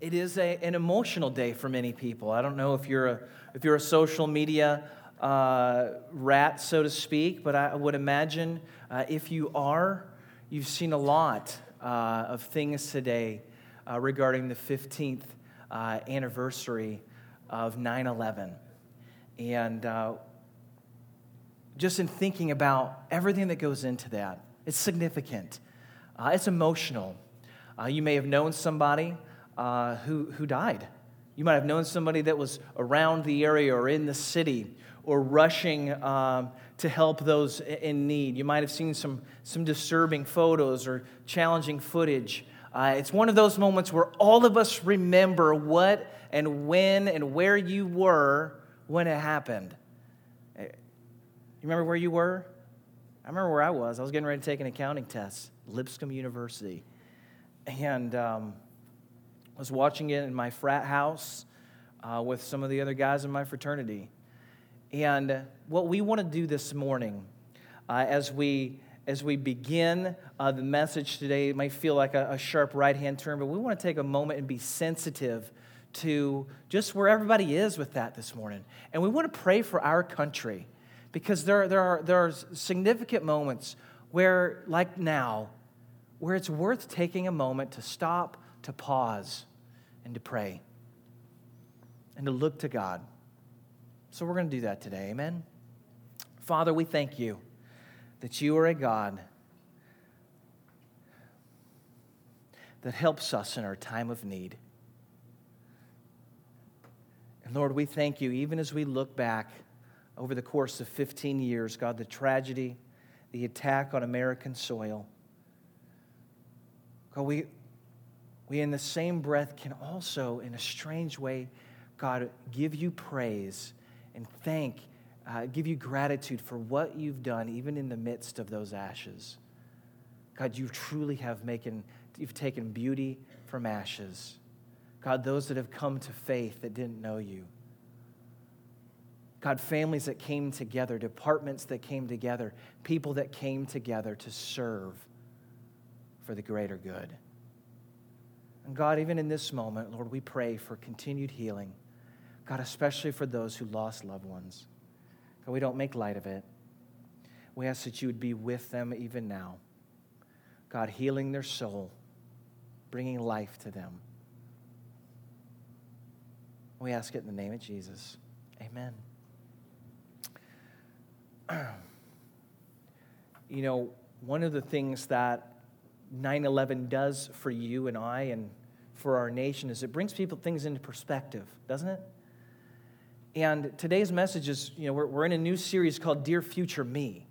It is a, an emotional day for many people. I don't know if you're a, if you're a social media uh, rat, so to speak, but I would imagine uh, if you are, you've seen a lot uh, of things today uh, regarding the 15th uh, anniversary of 9 11. And uh, just in thinking about everything that goes into that, it's significant, it's emotional. you may have known somebody uh, who, who died. You might have known somebody that was around the area or in the city or rushing um, to help those in need. You might have seen some, some disturbing photos or challenging footage. Uh, it's one of those moments where all of us remember what and when and where you were when it happened. Eh, you remember where you were? I remember where I was. I was getting ready to take an accounting test, Lipscomb University. And um, was watching it in my frat house uh, with some of the other guys in my fraternity. And what we want to do this morning, uh, as we as we begin uh, the message today, it might feel like a, a sharp right hand turn, but we want to take a moment and be sensitive to just where everybody is with that this morning. And we want to pray for our country because there, there, are, there are significant moments where, like now, where it's worth taking a moment to stop to pause and to pray and to look to God. So we're going to do that today. Amen. Father, we thank you that you are a God that helps us in our time of need. And Lord, we thank you even as we look back over the course of 15 years, God, the tragedy, the attack on American soil. God, we, we in the same breath can also, in a strange way, God, give you praise and thank, uh, give you gratitude for what you've done, even in the midst of those ashes. God, you truly have making, you've taken beauty from ashes. God, those that have come to faith that didn't know you. God, families that came together, departments that came together, people that came together to serve for the greater good. And God, even in this moment, Lord, we pray for continued healing. God, especially for those who lost loved ones. God, we don't make light of it. We ask that you would be with them even now. God, healing their soul, bringing life to them. We ask it in the name of Jesus. Amen. you know, one of the things that 9 11 does for you and I and for our nation is it brings people things into perspective, doesn't it? And today's message is you know, we're, we're in a new series called Dear Future Me.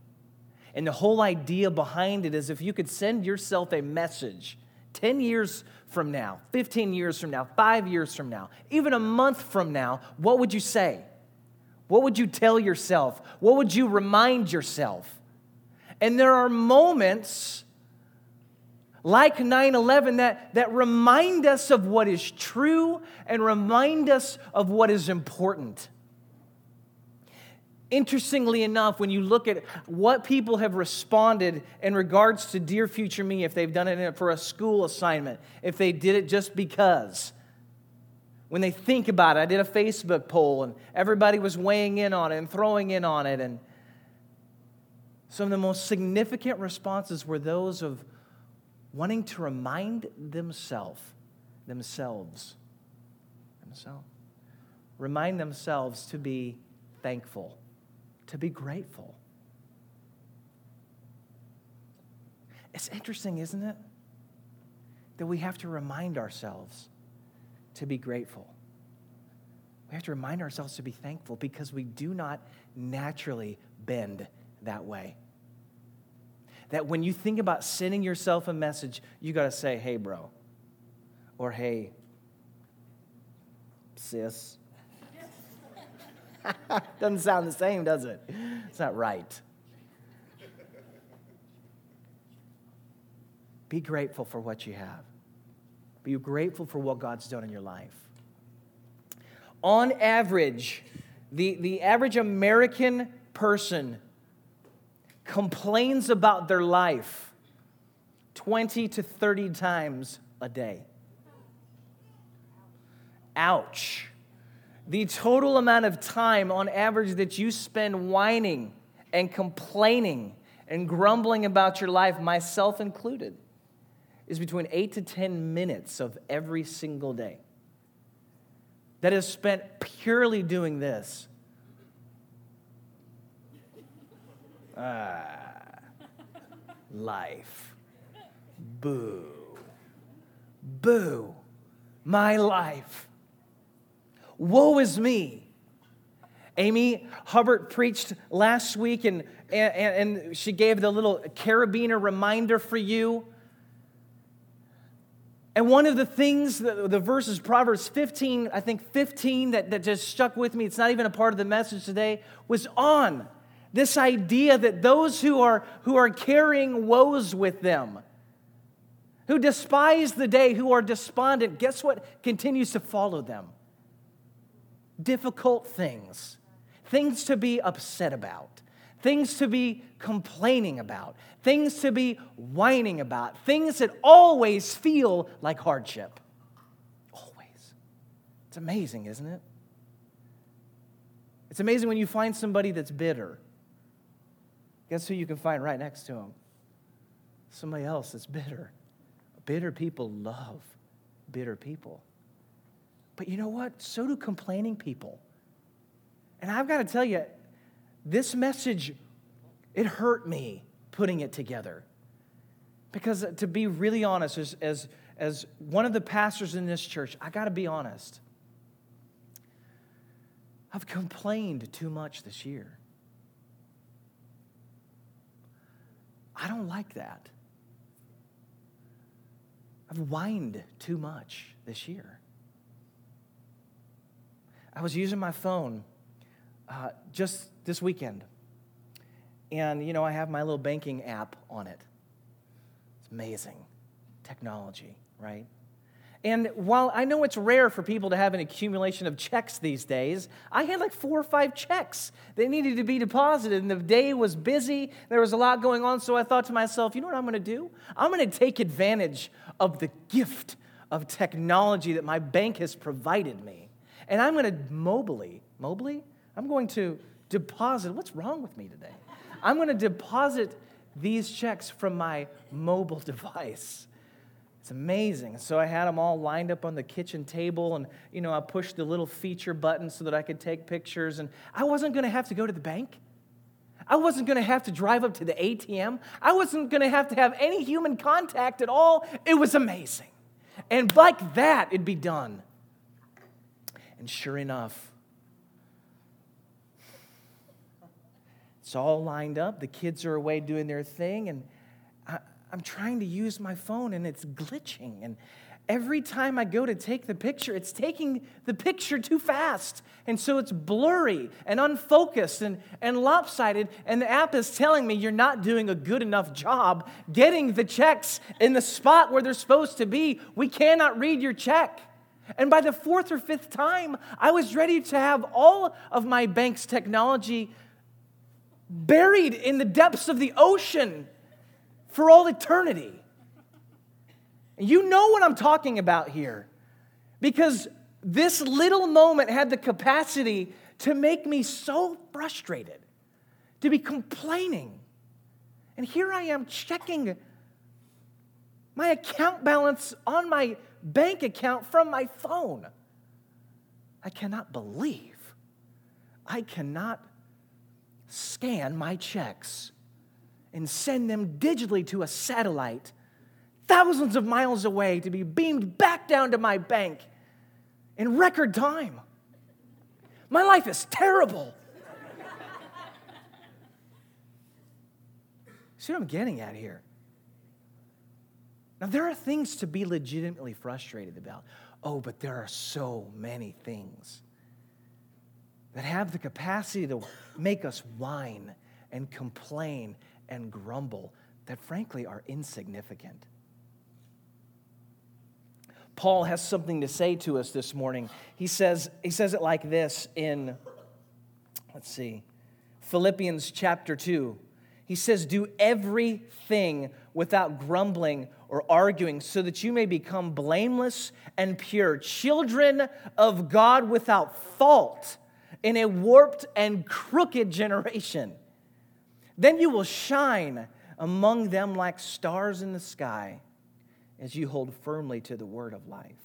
And the whole idea behind it is if you could send yourself a message 10 years from now, 15 years from now, five years from now, even a month from now, what would you say? What would you tell yourself? What would you remind yourself? And there are moments like 9 11 that, that remind us of what is true and remind us of what is important. Interestingly enough, when you look at what people have responded in regards to Dear Future Me, if they've done it for a school assignment, if they did it just because, when they think about it, I did a Facebook poll and everybody was weighing in on it and throwing in on it. And some of the most significant responses were those of wanting to remind themselves, themselves, themselves, remind themselves to be thankful, to be grateful. It's interesting, isn't it? That we have to remind ourselves to be grateful. We have to remind ourselves to be thankful because we do not naturally bend that way that when you think about sending yourself a message, you got to say, hey, bro, or hey, sis. Doesn't sound the same, does it? It's not right. Be grateful for what you have. Be grateful for what God's done in your life. On average, the, the average American person complains about their life 20 to 30 times a day. Ouch. The total amount of time on average that you spend whining and complaining and grumbling about your life, myself included, is between eight to 10 minutes of every single day. That is spent purely doing this. Ah, life. Boo. Boo. My life. Woe is me. Amy Hubbard preached last week, and, and, and she gave the little carabiner reminder for you. And one of the things, the, the verses, Proverbs 15, I think 15, that, that just stuck with me, it's not even a part of the message today, was on this idea that those who are, who are carrying woes with them, who despise the day, who are despondent, guess what continues to follow them? Difficult things, things to be upset about, things to be complaining about, things to be whining about, things that always feel like hardship. Always. It's amazing, isn't it? It's amazing when you find somebody that's bitter. Guess who you can find right next to him? Somebody else that's bitter. Bitter people love bitter people. But you know what? So do complaining people. And I've got to tell you, this message, it hurt me putting it together. Because to be really honest, as, as, as one of the pastors in this church, I got to be honest. I've complained too much this year. I don't like that. I've whined too much this year. I was using my phone uh, just this weekend. And, you know, I have my little banking app on it. It's amazing technology, right? And while I know it's rare for people to have an accumulation of checks these days, I had like four or five checks that needed to be deposited, and the day was busy. There was a lot going on, so I thought to myself, you know what I'm going to do? I'm going to take advantage of the gift of technology that my bank has provided me. And I'm going to mobily, mobily, I'm going to deposit. What's wrong with me today? I'm going to deposit these checks from my mobile device. It's amazing. So I had them all lined up on the kitchen table, and you know, I pushed the little feature button so that I could take pictures. And I wasn't going to have to go to the bank. I wasn't going to have to drive up to the ATM. I wasn't going to have to have any human contact at all. It was amazing. And like that, it'd be done. And sure enough, it's all lined up. The kids are away doing their thing, and I, am trying to use my phone, and it's glitching. And every time I go to take the picture, it's taking the picture too fast. And so it's blurry and unfocused and, and lopsided. And the app is telling me you're not doing a good enough job getting the checks in the spot where they're supposed to be. We cannot read your check. And by the fourth or fifth time, I was ready to have all of my bank's technology buried in the depths of the ocean for all eternity. You know what I'm talking about here. Because this little moment had the capacity to make me so frustrated, to be complaining. And here I am checking my account balance on my bank account from my phone. I cannot believe I cannot scan my checks and send them digitally to a satellite thousands of miles away to be beamed back down to my bank in record time. My life is terrible. See what I'm getting at here? Now, there are things to be legitimately frustrated about. Oh, but there are so many things that have the capacity to make us whine and complain and grumble that frankly are insignificant. Paul has something to say to us this morning. He says, he says it like this in, let's see, Philippians chapter 2. He says, Do everything without grumbling or arguing, so that you may become blameless and pure, children of God without fault in a warped and crooked generation. Then you will shine among them like stars in the sky as you hold firmly to the word of life.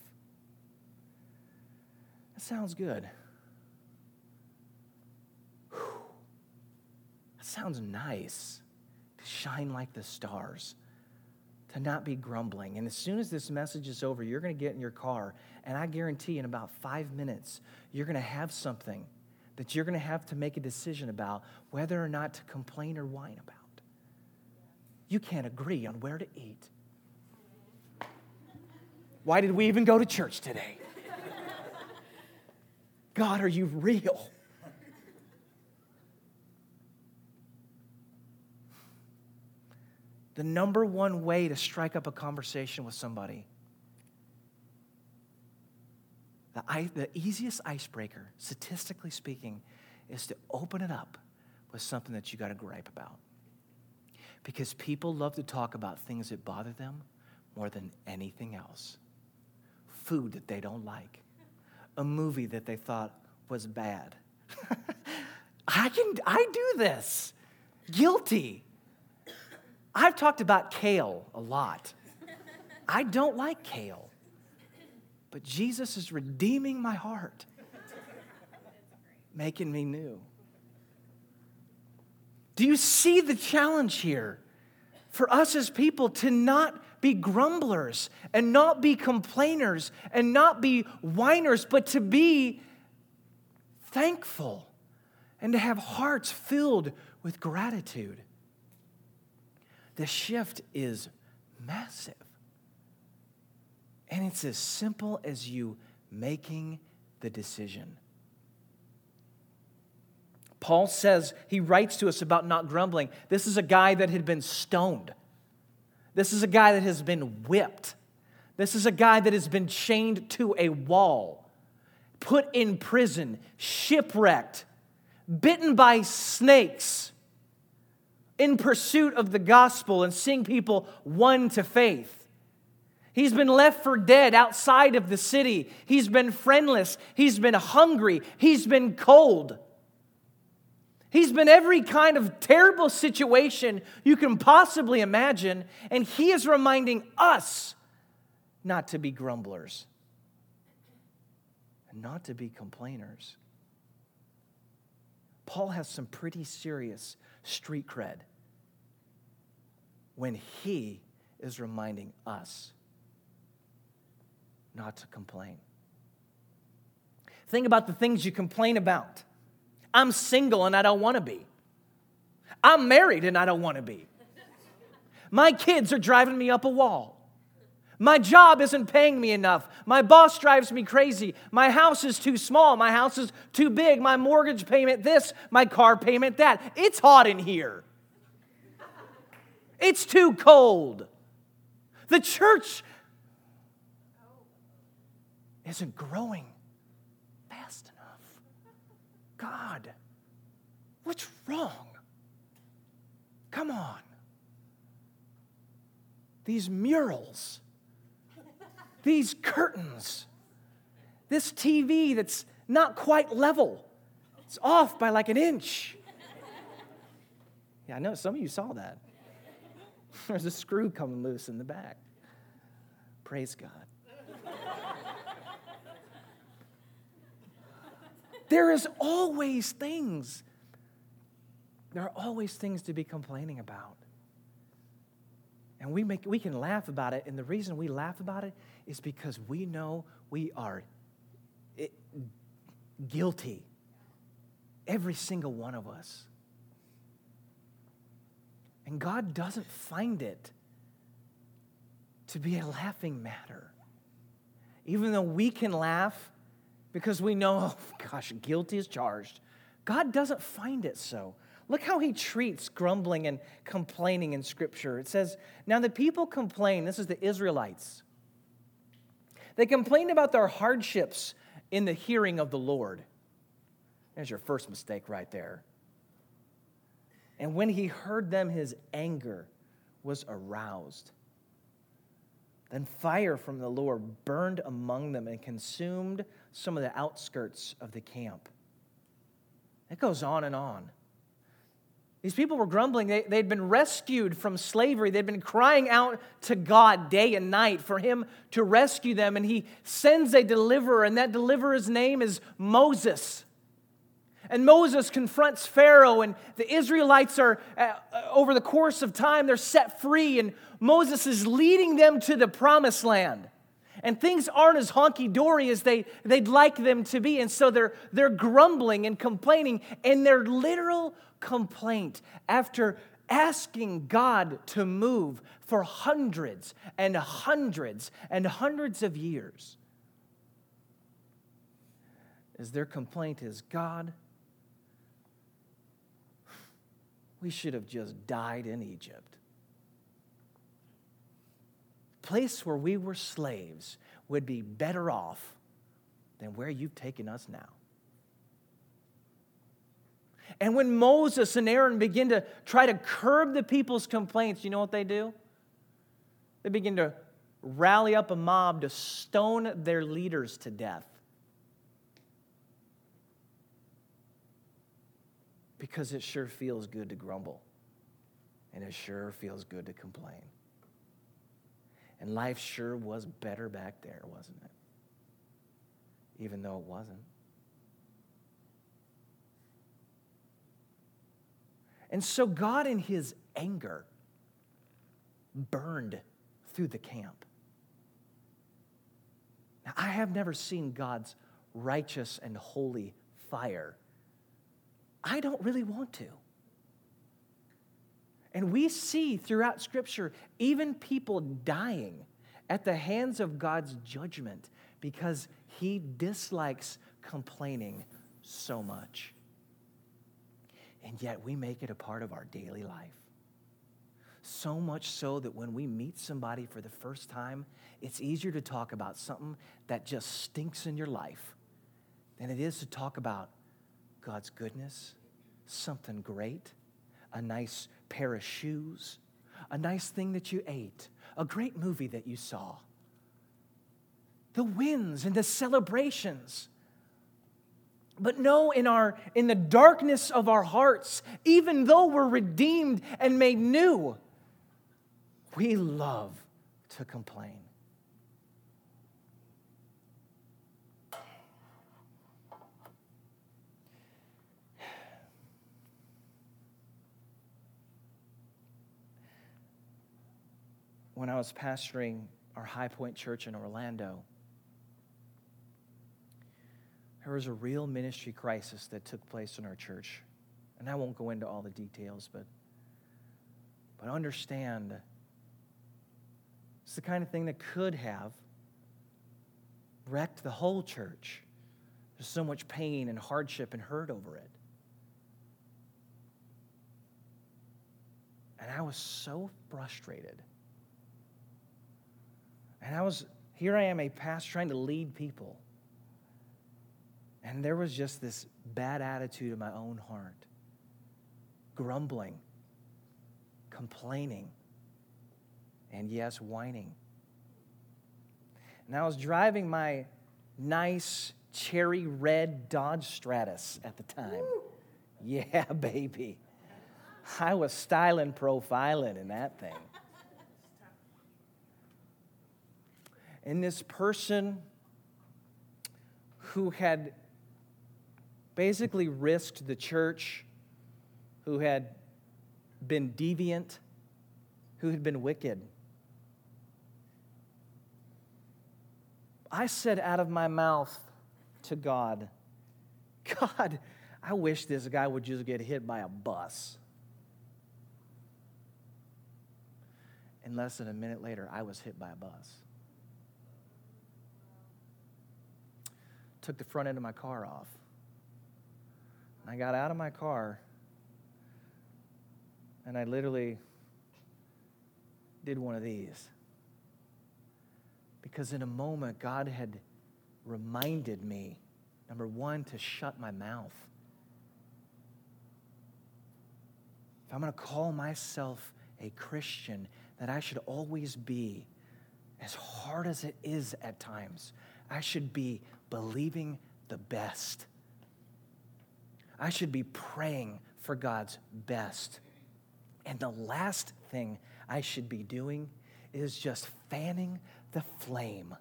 That sounds good. That sounds nice to shine like the stars, to not be grumbling. And as soon as this message is over, you're going to get in your car, and I guarantee in about five minutes, you're going to have something that you're going to have to make a decision about whether or not to complain or whine about. You can't agree on where to eat. Why did we even go to church today? God, are you real? The number one way to strike up a conversation with somebody, the, the easiest icebreaker, statistically speaking, is to open it up with something that you got to gripe about. Because people love to talk about things that bother them more than anything else food that they don't like, a movie that they thought was bad. I can I do this. Guilty. I've talked about kale a lot. I don't like kale. But Jesus is redeeming my heart, making me new. Do you see the challenge here? For us as people to not be grumblers and not be complainers and not be whiners, but to be thankful and to have hearts filled with gratitude. The shift is massive. And it's as simple as you making the decision. Paul says, he writes to us about not grumbling. This is a guy that had been stoned. This is a guy that has been whipped. This is a guy that has been chained to a wall, put in prison, shipwrecked, bitten by snakes in pursuit of the gospel and seeing people won to faith. He's been left for dead outside of the city. He's been friendless. He's been hungry. He's been cold. He's been every kind of terrible situation you can possibly imagine, and he is reminding us not to be grumblers and not to be complainers. Paul has some pretty serious street cred when he is reminding us not to complain. Think about the things you complain about. I'm single and I don't want to be. I'm married and I don't want to be. My kids are driving me up a wall. My job isn't paying me enough. My boss drives me crazy. My house is too small. My house is too big. My mortgage payment this, my car payment that. It's hot in here. It's too cold. The church isn't growing fast enough. God, what's wrong? Come on. These murals, these curtains, this TV that's not quite level, it's off by like an inch. Yeah, I know some of you saw that. There's a screw coming loose in the back. Praise God. There is always things. There are always things to be complaining about. And we, make, we can laugh about it. And the reason we laugh about it is because we know we are it, guilty. Every single one of us. And God doesn't find it to be a laughing matter. Even though we can laugh because we know, oh gosh, guilty is charged. God doesn't find it so. Look how he treats grumbling and complaining in Scripture. It says, Now the people complain, this is the Israelites. They complained about their hardships in the hearing of the Lord. There's your first mistake right there. And when he heard them, his anger was aroused. Then fire from the Lord burned among them and consumed some of the outskirts of the camp. It goes on and on. These people were grumbling. They, they'd been rescued from slavery. They'd been crying out to God day and night for Him to rescue them. And He sends a deliverer, and that deliverer's name is Moses. And Moses confronts Pharaoh, and the Israelites are, uh, over the course of time, they're set free, and Moses is leading them to the promised land. And things aren't as honky dory as they, they'd like them to be. And so they're, they're grumbling and complaining, and their literal complaint after asking God to move for hundreds and hundreds and hundreds of years is their complaint is God, we should have just died in Egypt. Place where we were slaves would be better off than where you've taken us now. And when Moses and Aaron begin to try to curb the people's complaints, you know what they do? They begin to rally up a mob to stone their leaders to death. Because it sure feels good to grumble, and it sure feels good to complain. And life sure was better back there, wasn't it? Even though it wasn't. And so God, in his anger, burned through the camp. Now, I have never seen God's righteous and holy fire. I don't really want to. And we see throughout Scripture even people dying at the hands of God's judgment because he dislikes complaining so much. And yet we make it a part of our daily life. So much so that when we meet somebody for the first time, it's easier to talk about something that just stinks in your life than it is to talk about God's goodness, something great, a nice pair of shoes, a nice thing that you ate, a great movie that you saw, the wins and the celebrations. But no, in, our, in the darkness of our hearts, even though we're redeemed and made new, we love to complain. When I was pastoring our High Point Church in Orlando, there was a real ministry crisis that took place in our church. And I won't go into all the details, but, but understand it's the kind of thing that could have wrecked the whole church. There's so much pain and hardship and hurt over it. And I was so frustrated. And I was, here I am, a pastor trying to lead people. And there was just this bad attitude in my own heart grumbling, complaining, and yes, whining. And I was driving my nice cherry red Dodge Stratus at the time. Woo. Yeah, baby. I was styling, profiling in that thing. And this person who had basically risked the church, who had been deviant, who had been wicked. I said out of my mouth to God, God, I wish this guy would just get hit by a bus. And less than a minute later, I was hit by a bus. Took the front end of my car off. I got out of my car and I literally did one of these. Because in a moment, God had reminded me number one, to shut my mouth. If I'm going to call myself a Christian, that I should always be, as hard as it is at times, I should be believing the best. I should be praying for God's best. And the last thing I should be doing is just fanning the flame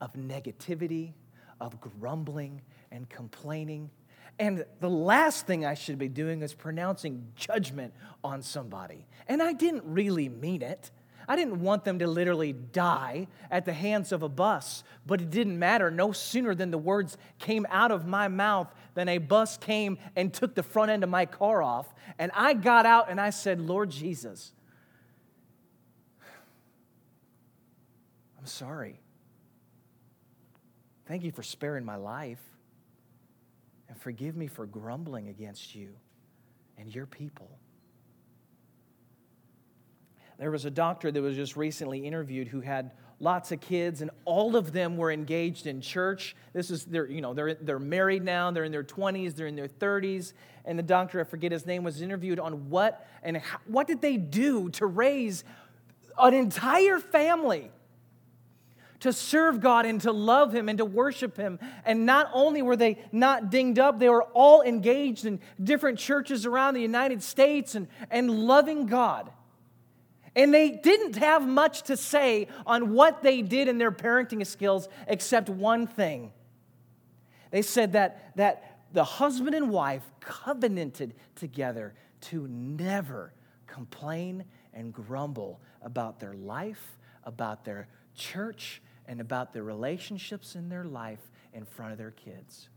of negativity, of grumbling and complaining. And the last thing I should be doing is pronouncing judgment on somebody. And I didn't really mean it. I didn't want them to literally die at the hands of a bus, but it didn't matter. No sooner than the words came out of my mouth than a bus came and took the front end of my car off. And I got out and I said, Lord Jesus, I'm sorry. Thank you for sparing my life. And forgive me for grumbling against you and your people. There was a doctor that was just recently interviewed who had lots of kids, and all of them were engaged in church. This is they're you know they're they're married now. They're in their twenties. They're in their thirties. And the doctor, I forget his name, was interviewed on what and how, what did they do to raise an entire family to serve God and to love Him and to worship Him. And not only were they not dinged up, they were all engaged in different churches around the United States and, and loving God. And they didn't have much to say on what they did in their parenting skills except one thing. They said that, that the husband and wife covenanted together to never complain and grumble about their life, about their church, and about the relationships in their life in front of their kids.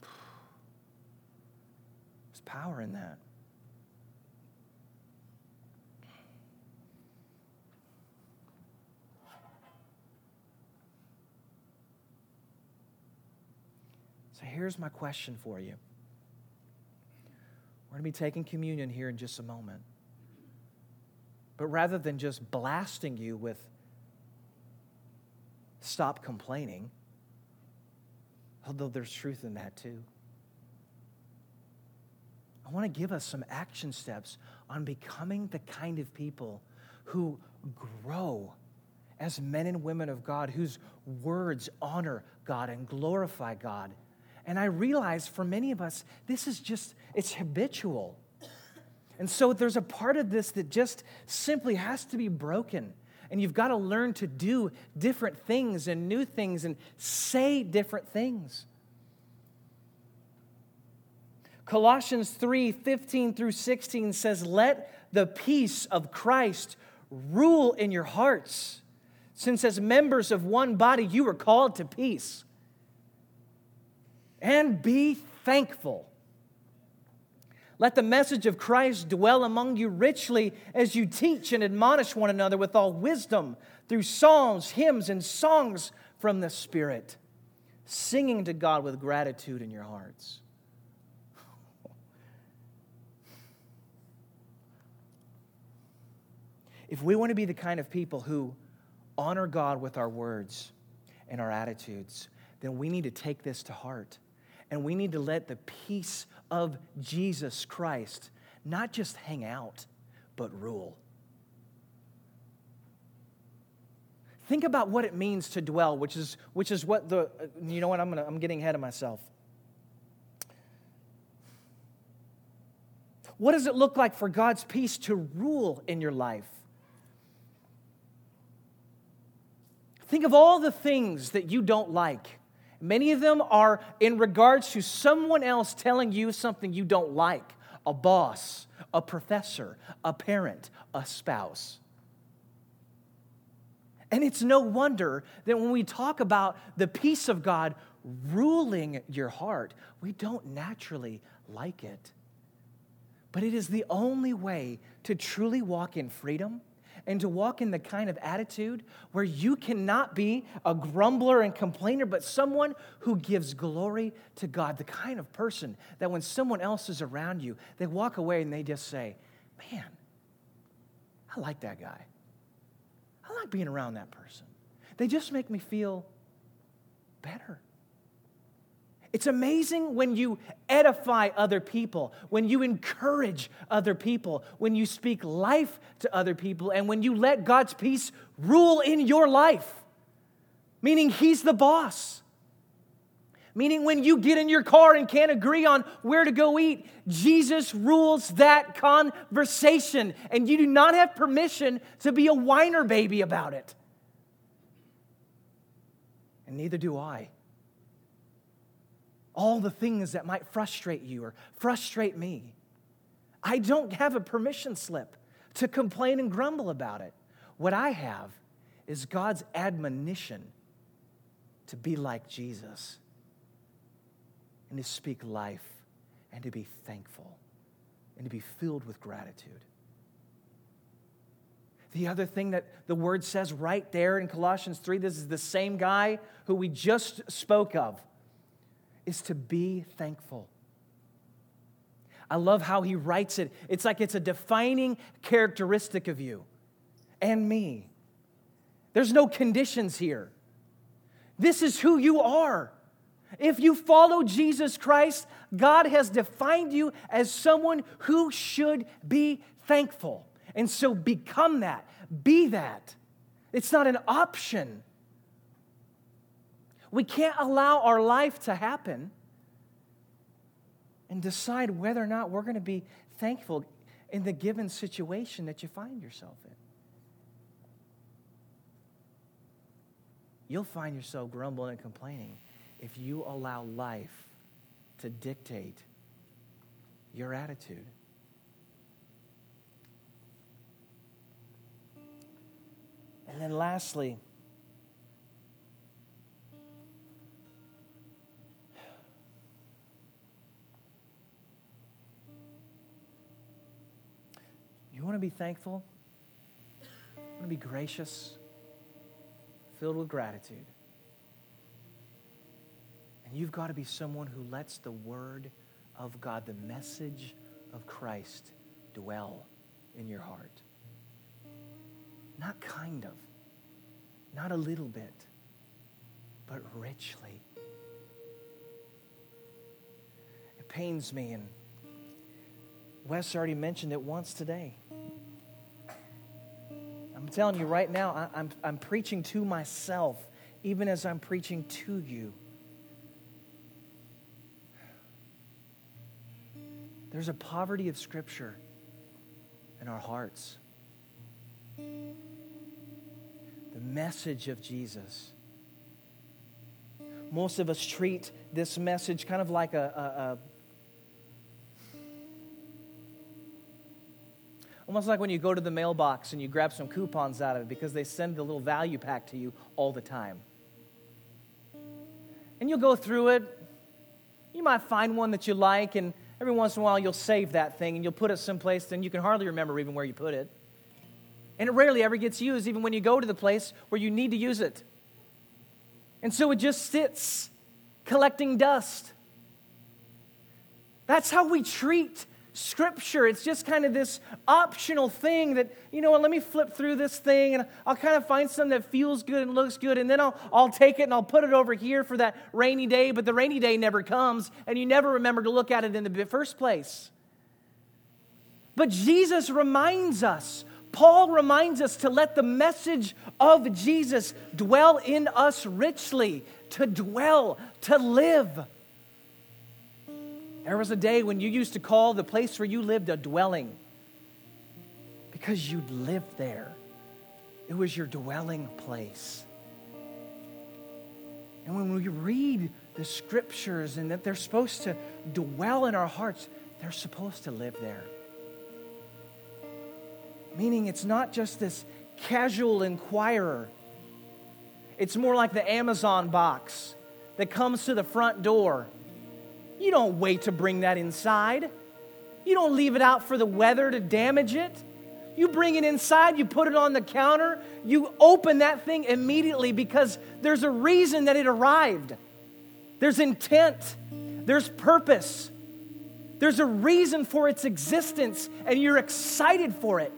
There's power in that. So here's my question for you. We're going to be taking communion here in just a moment. But rather than just blasting you with stop complaining, although there's truth in that too, I want to give us some action steps on becoming the kind of people who grow as men and women of God, whose words honor God and glorify God. And I realize for many of us, this is just, it's habitual. And so there's a part of this that just simply has to be broken. And you've got to learn to do different things and new things and say different things. Colossians 3 15 through 16 says, Let the peace of Christ rule in your hearts, since as members of one body you were called to peace. And be thankful. Let the message of Christ dwell among you richly as you teach and admonish one another with all wisdom through psalms, hymns, and songs from the Spirit, singing to God with gratitude in your hearts. If we want to be the kind of people who honor God with our words and our attitudes, then we need to take this to heart. And we need to let the peace of Jesus Christ not just hang out, but rule. Think about what it means to dwell, which is, which is what the, you know what, I'm, gonna, I'm getting ahead of myself. What does it look like for God's peace to rule in your life? Think of all the things that you don't like Many of them are in regards to someone else telling you something you don't like a boss, a professor, a parent, a spouse. And it's no wonder that when we talk about the peace of God ruling your heart, we don't naturally like it. But it is the only way to truly walk in freedom and to walk in the kind of attitude where you cannot be a grumbler and complainer, but someone who gives glory to God. The kind of person that when someone else is around you, they walk away and they just say, Man, I like that guy. I like being around that person. They just make me feel better. It's amazing when you edify other people, when you encourage other people, when you speak life to other people, and when you let God's peace rule in your life. Meaning, He's the boss. Meaning, when you get in your car and can't agree on where to go eat, Jesus rules that conversation, and you do not have permission to be a whiner baby about it. And neither do I all the things that might frustrate you or frustrate me. I don't have a permission slip to complain and grumble about it. What I have is God's admonition to be like Jesus and to speak life and to be thankful and to be filled with gratitude. The other thing that the word says right there in Colossians 3, this is the same guy who we just spoke of is to be thankful. I love how he writes it. It's like it's a defining characteristic of you and me. There's no conditions here. This is who you are. If you follow Jesus Christ, God has defined you as someone who should be thankful. And so become that, be that. It's not an option. We can't allow our life to happen and decide whether or not we're going to be thankful in the given situation that you find yourself in. You'll find yourself grumbling and complaining if you allow life to dictate your attitude. And then lastly, You want to be thankful? You want to be gracious? Filled with gratitude. And you've got to be someone who lets the Word of God, the message of Christ, dwell in your heart. Not kind of, not a little bit, but richly. It pains me, and Wes already mentioned it once today. Telling you right now, I, I'm, I'm preaching to myself, even as I'm preaching to you. There's a poverty of Scripture in our hearts. The message of Jesus. Most of us treat this message kind of like a, a, a Almost like when you go to the mailbox and you grab some coupons out of it because they send the little value pack to you all the time. And you'll go through it. You might find one that you like, and every once in a while you'll save that thing and you'll put it someplace, then you can hardly remember even where you put it. And it rarely ever gets used, even when you go to the place where you need to use it. And so it just sits collecting dust. That's how we treat scripture. It's just kind of this optional thing that, you know what, let me flip through this thing and I'll kind of find something that feels good and looks good and then I'll, I'll take it and I'll put it over here for that rainy day, but the rainy day never comes and you never remember to look at it in the first place. But Jesus reminds us, Paul reminds us to let the message of Jesus dwell in us richly, to dwell, to live. There was a day when you used to call the place where you lived a dwelling because you'd lived there. It was your dwelling place. And when we read the scriptures and that they're supposed to dwell in our hearts, they're supposed to live there. Meaning it's not just this casual inquirer, it's more like the Amazon box that comes to the front door you don't wait to bring that inside. You don't leave it out for the weather to damage it. You bring it inside, you put it on the counter, you open that thing immediately because there's a reason that it arrived. There's intent, there's purpose, there's a reason for its existence, and you're excited for it.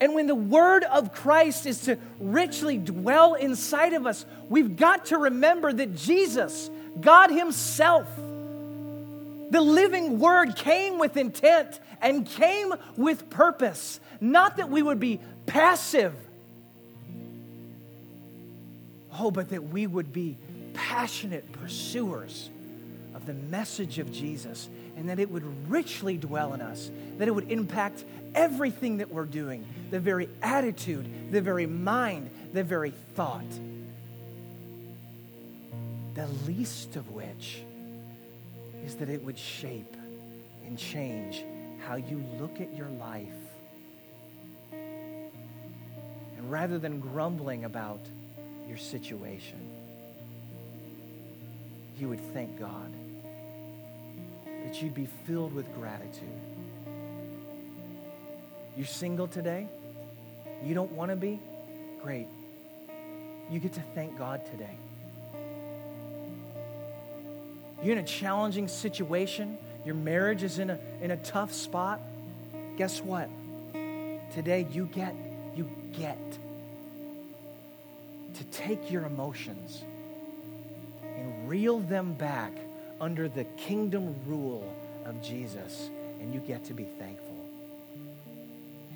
And when the word of Christ is to richly dwell inside of us, we've got to remember that Jesus God Himself. The living Word came with intent and came with purpose, not that we would be passive. Oh, but that we would be passionate pursuers of the message of Jesus and that it would richly dwell in us, that it would impact everything that we're doing the very attitude, the very mind, the very thought. The least of which is that it would shape and change how you look at your life. And rather than grumbling about your situation, you would thank God that you'd be filled with gratitude. You're single today? You don't want to be? Great. You get to thank God today. You're in a challenging situation. Your marriage is in a, in a tough spot. Guess what? Today you get, you get to take your emotions and reel them back under the kingdom rule of Jesus, and you get to be thankful.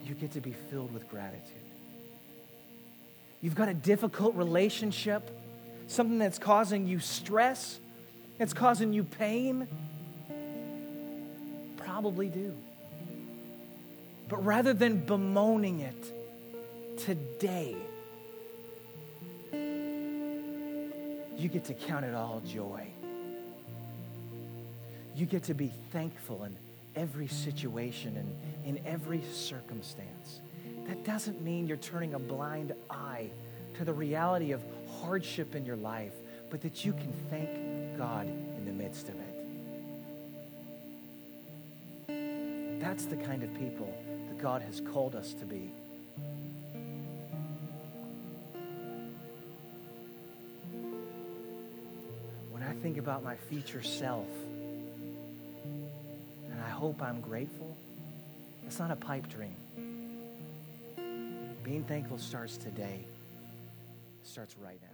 You get to be filled with gratitude. You've got a difficult relationship, something that's causing you stress, it's causing you pain. Probably do. But rather than bemoaning it today, you get to count it all joy you get to be thankful in every situation and in every circumstance. That doesn't mean you're turning a blind eye to the reality of hardship in your life, but that you can thank God in the midst of it. That's the kind of people that God has called us to be. When I think about my future self, and I hope I'm grateful. It's not a pipe dream. Being thankful starts today, starts right now.